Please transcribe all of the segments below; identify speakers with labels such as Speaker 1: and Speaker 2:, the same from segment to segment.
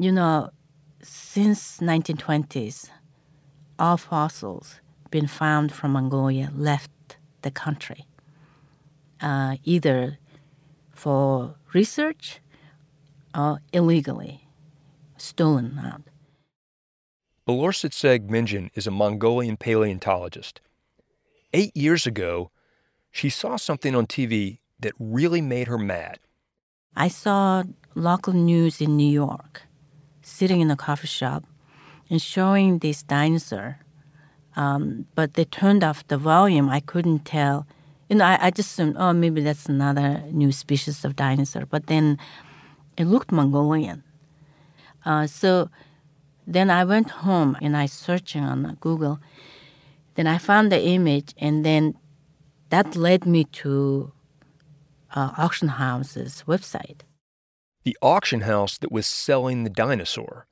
Speaker 1: you know, since 1920s, all fossils been found from Mongolia left the country, uh, either for research or illegally stolen out.
Speaker 2: Bolortsetseg Minjin is a Mongolian paleontologist. Eight years ago, she saw something on TV that really made her mad.
Speaker 1: I saw local news in New York, sitting in a coffee shop and showing this dinosaur. Um, but they turned off the volume. I couldn't tell. You know, I, I just assumed, oh, maybe that's another new species of dinosaur. But then it looked Mongolian. Uh, so then I went home and I searching on Google. Then I found the image, and then that led me to uh, auction house's website.
Speaker 2: The auction house that was selling the dinosaur.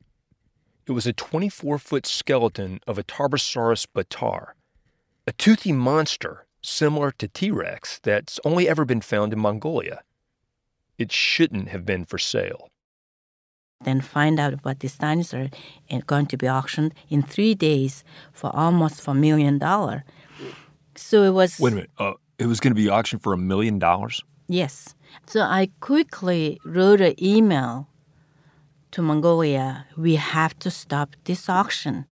Speaker 2: It was a 24 foot skeleton of a Tarbosaurus bataar, a toothy monster similar to T Rex that's only ever been found in Mongolia. It shouldn't have been for sale.
Speaker 1: Then find out about this dinosaur and going to be auctioned in three days for almost for a million dollar. So it was.
Speaker 3: Wait a minute. Uh, it was going to be auctioned for a million dollars?
Speaker 1: Yes. So I quickly wrote an email to Mongolia. We have to stop this auction.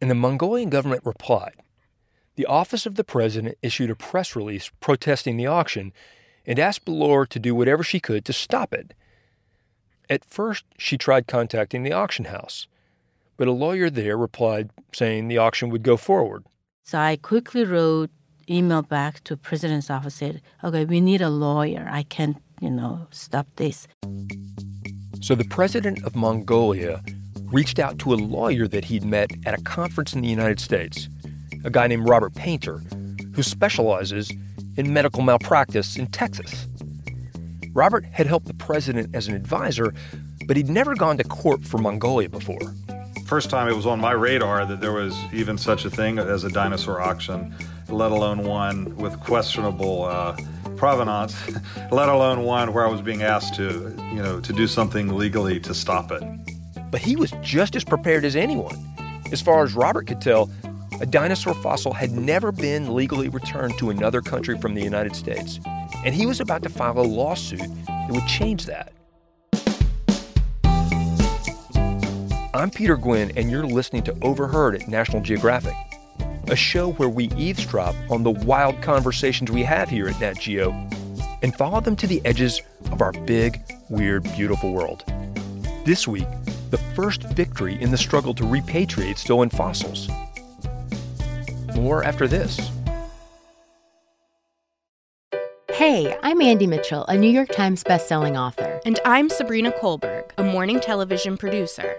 Speaker 2: And the Mongolian government replied. The office of the president issued a press release protesting the auction and asked Bolor to do whatever she could to stop it. At first, she tried contacting the auction house, but a lawyer there replied saying the auction would go forward.
Speaker 1: So I quickly wrote email back to president's office said, "Okay, we need a lawyer. I can't, you know, stop this."
Speaker 2: So the president of Mongolia reached out to a lawyer that he'd met at a conference in the United States, a guy named Robert Painter, who specializes in medical malpractice in Texas. Robert had helped the president as an advisor, but he'd never gone to court for Mongolia before.
Speaker 4: First time it was on my radar that there was even such a thing as a dinosaur auction, let alone one with questionable uh, provenance, let alone one where I was being asked to, you know, to do something legally to stop it.
Speaker 2: But he was just as prepared as anyone. As far as Robert could tell, a dinosaur fossil had never been legally returned to another country from the United States and he was about to file a lawsuit that would change that. I'm Peter Gwin, and you're listening to Overheard at National Geographic, a show where we eavesdrop on the wild conversations we have here at Nat Geo and follow them to the edges of our big, weird, beautiful world. This week, the first victory in the struggle to repatriate stolen fossils. More after this.
Speaker 5: Hey, I'm Andie Mitchell, a New York Times bestselling author.
Speaker 6: And I'm Sabrina Kohlberg, a morning television producer.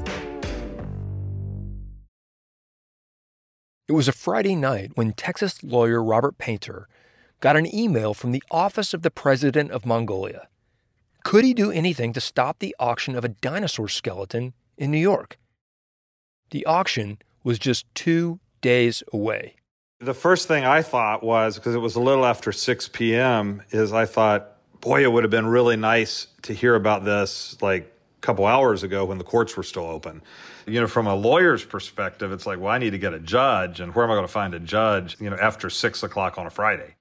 Speaker 2: It was a Friday night when Texas lawyer Robert Painter got an email from the office of the president of Mongolia. Could he do anything to stop the auction of a dinosaur skeleton in New York? The auction was just two days away.
Speaker 4: The first thing I thought was, because it was a little after 6 p.m., is I thought, boy, it would have been really nice to hear about this like couple hours ago when the courts were still open you know, from a lawyer's perspective, it's like, well, I need to get a judge, and where am I going to find a judge, you know, after six o'clock on a Friday?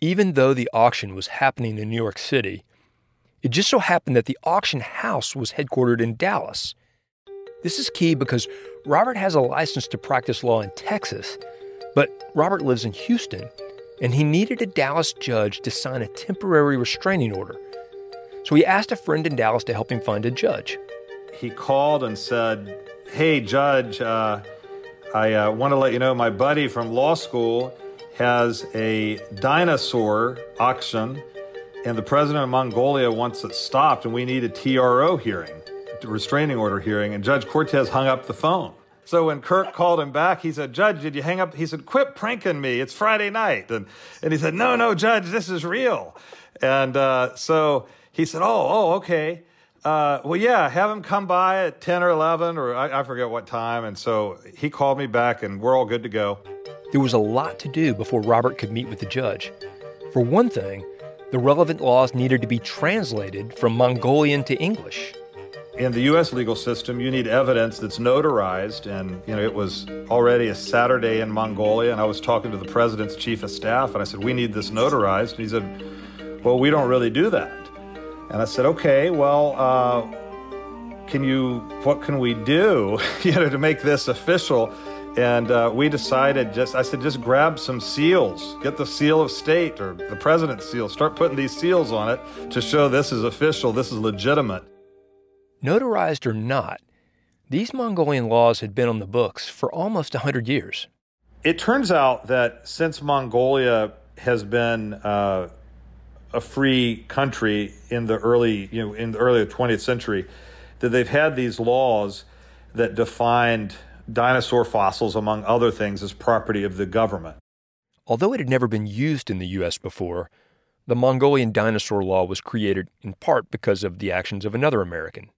Speaker 2: Even though the auction was happening in New York City, it just so happened that the auction house was headquartered in Dallas. This is key because Robert has a license to practice law in Texas, but Robert lives in Houston, and he needed a Dallas judge to sign a temporary restraining order. So he asked a friend in Dallas to help him find a judge.
Speaker 4: He called and said, Hey, Judge, uh, I uh, want to let you know my buddy from law school has a dinosaur auction, and the president of Mongolia wants it stopped, and we need a TRO hearing, restraining order hearing. And Judge Cortez hung up the phone. So when Kirk called him back, he said, Judge, did you hang up? He said, quit pranking me. It's Friday night. And, and he said, no, no, Judge, this is real. And uh, so he said, oh, oh, okay. Uh, well, yeah, have him come by at 10 or 11, or I, I forget what time. And so he called me back, and we're all good to go.
Speaker 2: There was a lot to do before Robert could meet with the judge. For one thing, the relevant laws needed to be translated from Mongolian to English.
Speaker 4: In the U.S. legal system, you need evidence that's notarized, and you know it was already a Saturday in Mongolia, and I was talking to the president's chief of staff, and I said, "We need this notarized," and he said, "Well, we don't really do that." And I said, okay, well, uh, can you, what can we do, you know, to make this official? And uh, we decided just, I said, just grab some seals, get the seal of state or the president's seal, start putting these seals on it to show this is official, this is legitimate.
Speaker 2: Notarized or not, these Mongolian laws had been on the books for almost 100 years.
Speaker 4: It turns out that since Mongolia has been uh, a free country in the early, you know, in the early 20th century, that they've had these laws that defined dinosaur fossils, among other things, as property of the government.
Speaker 2: Although it had never been used in the U.S. before, the Mongolian dinosaur law was created in part because of the actions of another American.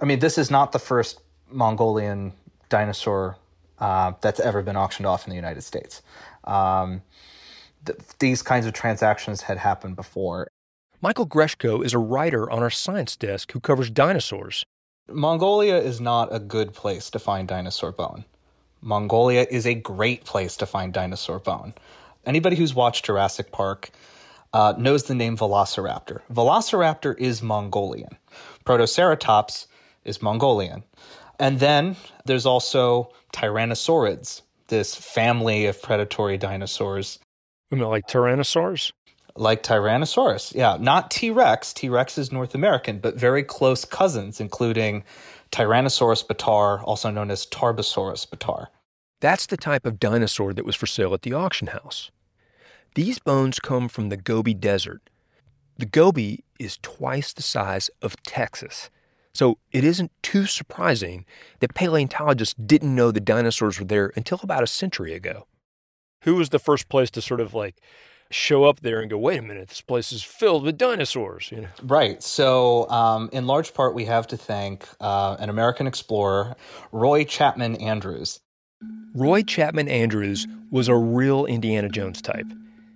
Speaker 7: I mean, this is not the first Mongolian dinosaur uh, that's ever been auctioned off in the United States. Um, th- these kinds of transactions had happened before.
Speaker 2: Michael Greshko is a writer on our science desk who covers dinosaurs.
Speaker 7: Mongolia is not a good place to find dinosaur bone. Mongolia is a great place to find dinosaur bone. Anybody who's watched Jurassic Park uh, knows the name Velociraptor. Velociraptor is Mongolian. Protoceratops is Mongolian. And then there's also Tyrannosaurids, this family of predatory dinosaurs
Speaker 2: I mean, like Tyrannosaurus?
Speaker 7: Like Tyrannosaurus, yeah. Not T Rex. T Rex is North American, but very close cousins, including Tyrannosaurus bataar, also known as Tarbosaurus bataar.
Speaker 2: That's the type of dinosaur that was for sale at the auction house. These bones come from the Gobi Desert. The Gobi is twice the size of Texas. So it isn't too surprising that paleontologists didn't know the dinosaurs were there until about a century ago who was the first place to sort of like show up there and go, wait a minute, this place is filled with dinosaurs. You know?
Speaker 7: Right. So, um, in large part, we have to thank uh, an American explorer, Roy Chapman Andrews.
Speaker 2: Roy Chapman Andrews was a real Indiana Jones type.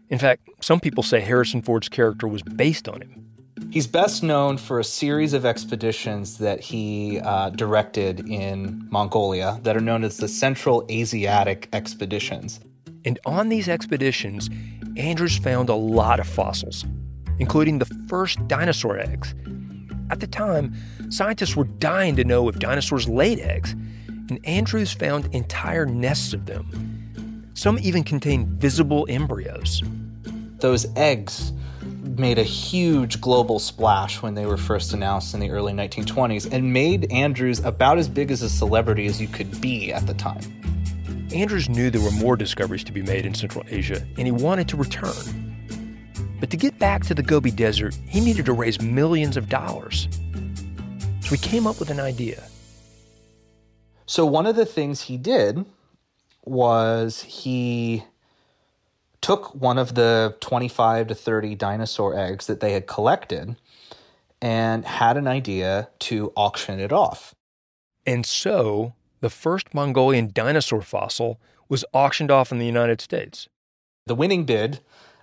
Speaker 2: In fact, some people say Harrison Ford's character was based on him.
Speaker 7: He's best known for a series of expeditions that he uh, directed in Mongolia that are known as the Central Asiatic Expeditions.
Speaker 2: And on these expeditions, Andrews found a lot of fossils, including the first dinosaur eggs. At the time, scientists were dying to know if dinosaurs laid eggs, and Andrews found entire nests of them. Some even contained visible embryos.
Speaker 7: Those eggs made a huge global splash when they were first announced in the early 1920s and made Andrews about as big as a celebrity as you could be at the time.
Speaker 2: Andrews knew there were more discoveries to be made in Central Asia, and he wanted to return. But to get back to the Gobi Desert, he needed to raise millions of dollars. So he came up with an idea.
Speaker 7: So, one of the things he did was he took one of the 25 to 30 dinosaur eggs that they had collected and had an idea to auction it off.
Speaker 2: And so the first Mongolian dinosaur fossil was auctioned off in the United States.
Speaker 7: The winning bid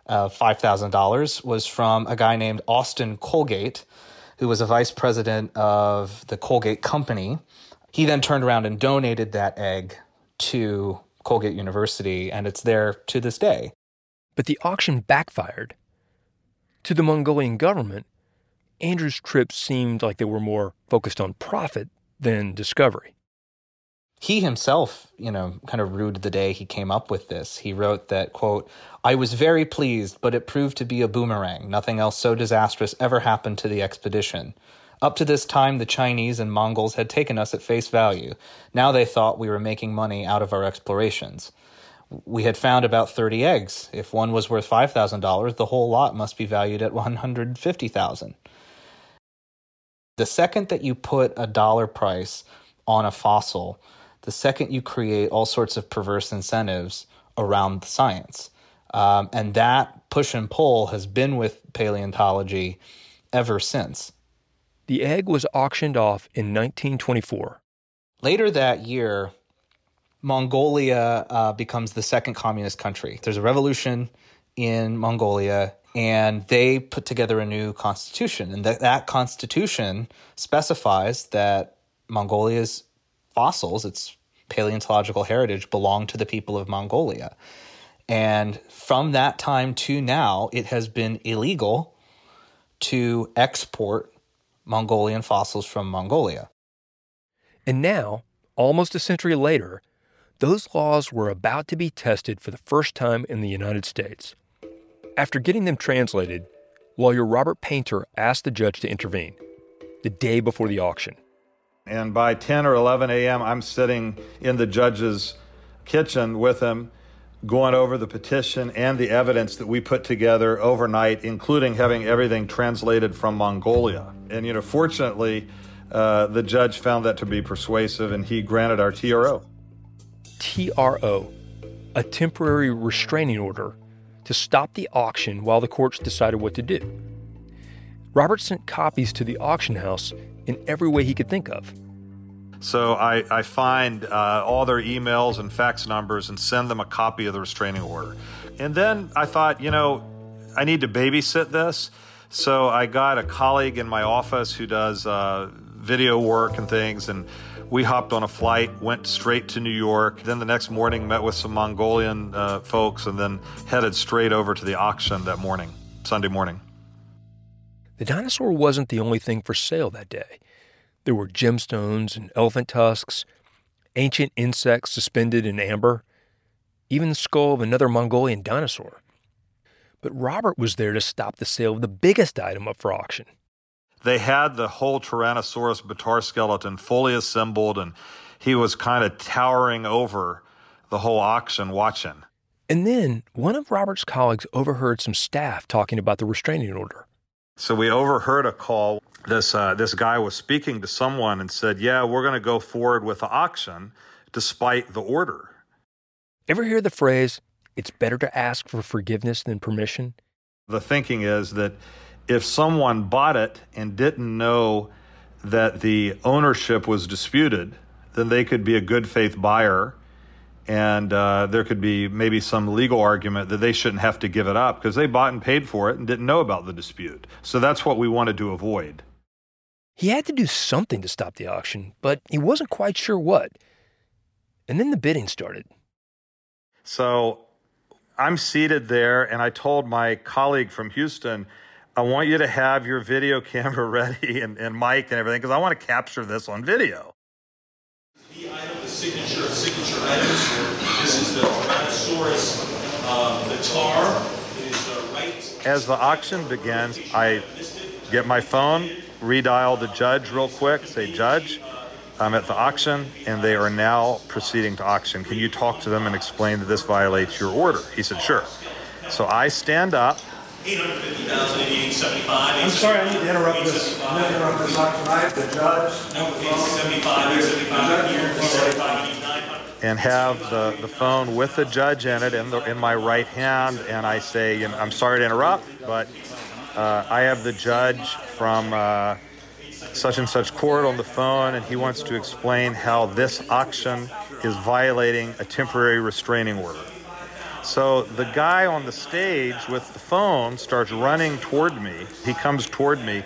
Speaker 7: uh, of $5,000 was from a guy named Austin Colgate, who was a vice president of the Colgate Company. He then turned around and donated that egg to Colgate University, and it's there to this day.
Speaker 2: But the auction backfired. To the Mongolian government, Andrew's trips seemed like they were more focused on profit than discovery
Speaker 7: he himself, you know, kind of rued the day he came up with this. He wrote that, quote, I was very pleased, but it proved to be a boomerang. Nothing else so disastrous ever happened to the expedition. Up to this time, the Chinese and Mongols had taken us at face value. Now they thought we were making money out of our explorations. We had found about 30 eggs. If one was worth $5,000, the whole lot must be valued at 150,000. The second that you put a dollar price on a fossil, the second you create all sorts of perverse incentives around the science. Um, and that push and pull has been with paleontology ever since.
Speaker 2: The egg was auctioned off in 1924.
Speaker 7: Later that year, Mongolia uh, becomes the second communist country. There's a revolution in Mongolia, and they put together a new constitution. And that, that constitution specifies that Mongolia's fossils, its paleontological heritage, belong to the people of Mongolia. And from that time to now, it has been illegal to export Mongolian fossils from Mongolia.
Speaker 2: And now, almost a century later, those laws were about to be tested for the first time in the United States. After getting them translated, lawyer Robert Painter asked the judge to intervene the day before the auction.
Speaker 4: And by 10 or 11 a.m., I'm sitting in the judge's kitchen with him, going over the petition and the evidence that we put together overnight, including having everything translated from Mongolia. And, you know, fortunately, uh, the judge found that to be persuasive and he granted our TRO.
Speaker 2: TRO, a temporary restraining order to stop the auction while the courts decided what to do. Robert sent copies to the auction house in every way he could think of.
Speaker 4: So I, I find uh, all their emails and fax numbers and send them a copy of the restraining order. And then I thought, you know, I need to babysit this. So I got a colleague in my office who does uh, video work and things, and we hopped on a flight, went straight to New York. Then the next morning, met with some Mongolian uh, folks, and then headed straight over to the auction that morning, Sunday morning.
Speaker 2: The dinosaur wasn't the only thing for sale that day. There were gemstones and elephant tusks, ancient insects suspended in amber, even the skull of another Mongolian dinosaur. But Robert was there to stop the sale of the biggest item up for auction.
Speaker 4: They had the whole Tyrannosaurus bataar skeleton fully assembled, and he was kind of towering over the whole auction watching.
Speaker 2: And then one of Robert's colleagues overheard some staff talking about the restraining order.
Speaker 4: So we overheard a call. This uh, this guy was speaking to someone and said, "Yeah, we're going to go forward with the auction, despite the order."
Speaker 2: Ever hear the phrase, "It's better to ask for forgiveness than permission"?
Speaker 4: The thinking is that if someone bought it and didn't know that the ownership was disputed, then they could be a good faith buyer and uh, there could be maybe some legal argument that they shouldn't have to give it up because they bought and paid for it and didn't know about the dispute. So that's what we wanted to avoid.
Speaker 2: He had to do something to stop the auction, but he wasn't quite sure what. And then the bidding started.
Speaker 4: So I'm seated there, and I told my colleague from Houston, I want you to have your video camera ready and, and mic and everything because I want to capture this on video.
Speaker 8: The item, the signature of signature items. This is the Tyrannosaurus um, the tar. Uh, right.
Speaker 4: As the auction begins, I get my phone, redial the judge real quick, say, Judge, I'm at the auction and they are now proceeding to auction. Can you talk to them and explain that this violates your order? He said, Sure. So I stand up.
Speaker 8: 850,000,
Speaker 4: I'm sorry, I need to interrupt this. I'm going to interrupt this auction. I have the judge.
Speaker 8: No, it's 75, 75 here, 75, you need 900.
Speaker 4: And have the, the phone with the judge in it in, the, in my right hand, and I say, I'm sorry to interrupt, but uh, I have the judge from uh, such and such court on the phone, and he wants to explain how this auction is violating a temporary restraining order. So the guy on the stage with the phone starts running toward me. He comes toward me,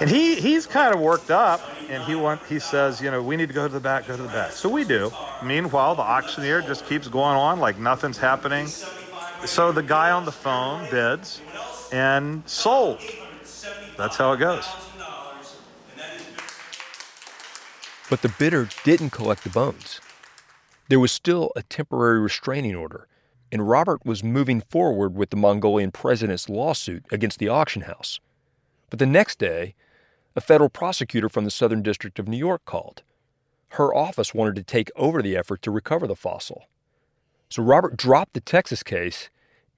Speaker 4: and he, he's kind of worked up, and he want, he says, you know, we need to go to the back, go to the back. So we do. Meanwhile, the auctioneer just keeps going on like nothing's happening. So the guy on the phone bids and sold. That's how it goes.
Speaker 2: But the bidder didn't collect the bones. There was still a temporary restraining order, and Robert was moving forward with the Mongolian president's lawsuit against the auction house. But the next day, a federal prosecutor from the Southern District of New York called. Her office wanted to take over the effort to recover the fossil. So Robert dropped the Texas case,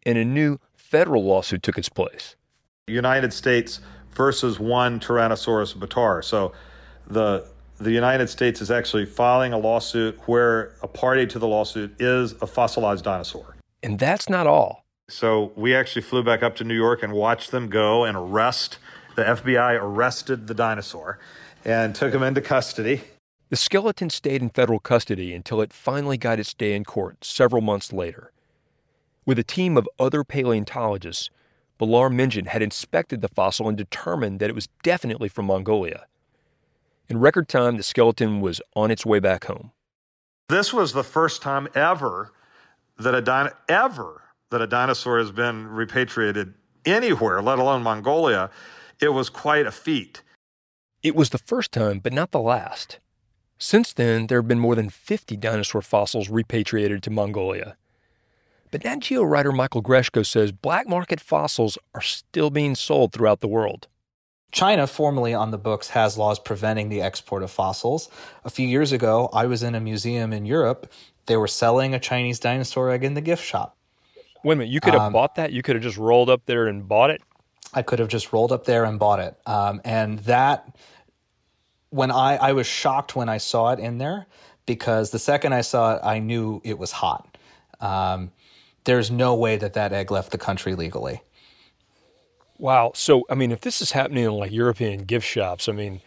Speaker 2: and a new federal lawsuit took its place.
Speaker 4: United States versus one Tyrannosaurus bataar. So the the United States is actually filing a lawsuit where a party to the lawsuit is a fossilized dinosaur.
Speaker 2: And that's not all.
Speaker 4: So we actually flew back up to New York and watched them go and arrest. The FBI arrested the dinosaur and took him into custody.
Speaker 2: The skeleton stayed in federal custody until it finally got its day in court several months later. With a team of other paleontologists, Bolor Minjin had inspected the fossil and determined that it was definitely from Mongolia. In record time, the skeleton was on its way back home.
Speaker 4: This was the first time ever that a din- ever that a dinosaur has been repatriated anywhere, let alone Mongolia. It was quite a feat.
Speaker 2: It was the first time, but not the last. Since then, there have been more than 50 dinosaur fossils repatriated to Mongolia. But Nat Geo writer Michael Greshko says black market fossils are still being sold throughout the world.
Speaker 7: China, formally on the books, has laws preventing the export of fossils. A few years ago, I was in a museum in Europe. They were selling a Chinese dinosaur egg in the gift shop.
Speaker 2: Wait a minute, you could have
Speaker 7: Um,
Speaker 2: bought that? You could have just rolled up there and bought it?
Speaker 7: I could have just rolled up there and bought it. Um, and that, when I, I was shocked when I saw it in there because the second I saw it, I knew it was hot. Um, there's no way that that egg left the country legally.
Speaker 2: Wow. So, I mean, if this is happening in like European gift shops, I mean,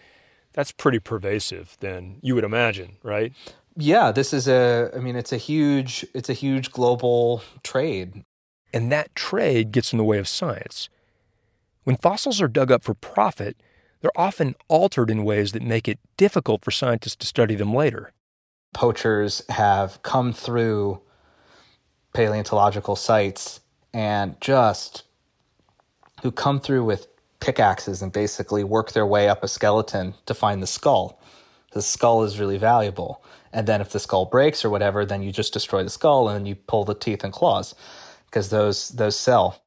Speaker 2: that's pretty pervasive, then you would imagine, right?
Speaker 7: Yeah, this is a. I mean, it's a huge. It's a huge global trade.
Speaker 2: And that trade gets in the way of science. When fossils are dug up for profit, they're often altered in ways that make it difficult for scientists to study them later.
Speaker 7: Poachers have come through paleontological sites and just who come through with pickaxes and basically work their way up a skeleton to find the skull. The skull is really valuable. And then if the skull breaks or whatever, then you just destroy the skull and you pull the teeth and claws because those those sell.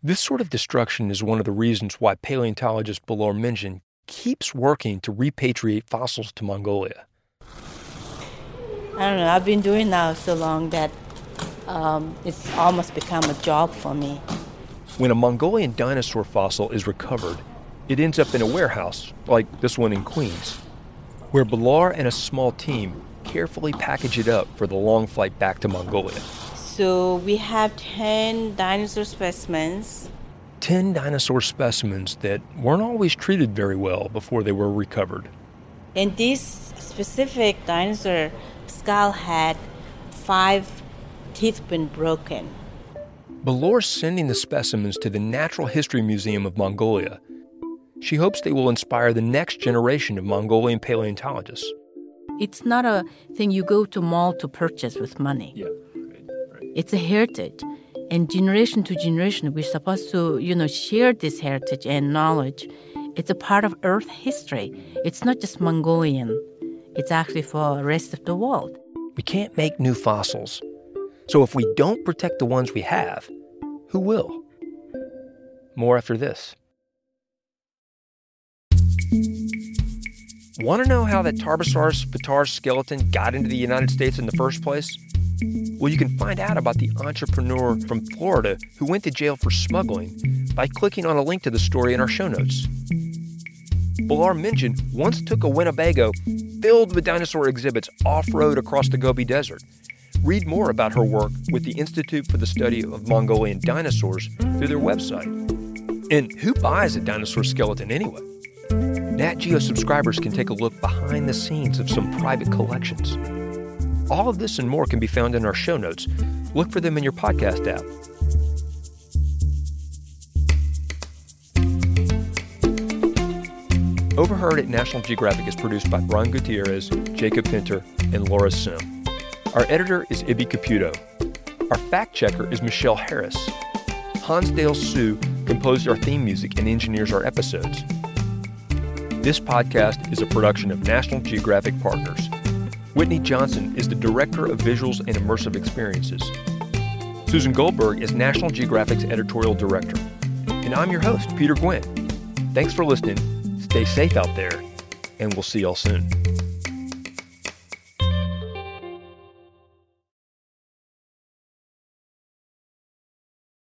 Speaker 2: This sort of destruction is one of the reasons why paleontologist Bolor Minjin keeps working to repatriate fossils to Mongolia.
Speaker 1: I don't know. I've been doing now so long that um, it's almost become a job for me.
Speaker 2: When a Mongolian dinosaur fossil is recovered, it ends up in a warehouse, like this one in Queens, where Bolor and a small team carefully package it up for the long flight back to Mongolia.
Speaker 1: So we have 10 dinosaur specimens.
Speaker 2: 10 dinosaur specimens that weren't always treated very well before they were recovered.
Speaker 1: And this specific dinosaur skull had five teeth been broken.
Speaker 2: Bolor's sending the specimens to the Natural History Museum of Mongolia. She hopes they will inspire the next generation of Mongolian paleontologists.
Speaker 1: It's not a thing you go to mall to purchase with money.
Speaker 2: Yeah.
Speaker 1: It's a heritage. And generation to generation, we're supposed to, you know, share this heritage and knowledge. It's a part of Earth history. It's not just Mongolian. It's actually for the rest of the world.
Speaker 2: We can't make new fossils. So if we don't protect the ones we have, who will? More after this. Want to know how that Tarbosaurus bataar skeleton got into the United States in the first place? Well, you can find out about the entrepreneur from Florida who went to jail for smuggling by clicking on a link to the story in our show notes. Bolor Minjin once took a Winnebago filled with dinosaur exhibits off road across the Gobi Desert. Read more about her work with the Institute for the Study of Mongolian Dinosaurs through their website. And who buys a dinosaur skeleton anyway? Nat Geo subscribers can take a look behind the scenes of some private collections. All of this and more can be found in our show notes. Look for them in your podcast app. Overheard at National Geographic is produced by Brian Gutierrez, Jacob Pinter, and Laura Sim. Our editor is Ibby Caputo. Our fact checker is Michelle Harris. Hansdale Hsu composed our theme music and engineers our episodes. This podcast is a production of National Geographic Partners. Whitney Johnson is the Director of Visuals and Immersive Experiences. Susan Goldberg is National Geographic's Editorial Director. And I'm your host, Peter Gwin. Thanks for listening. Stay safe out there, and we'll see y'all soon.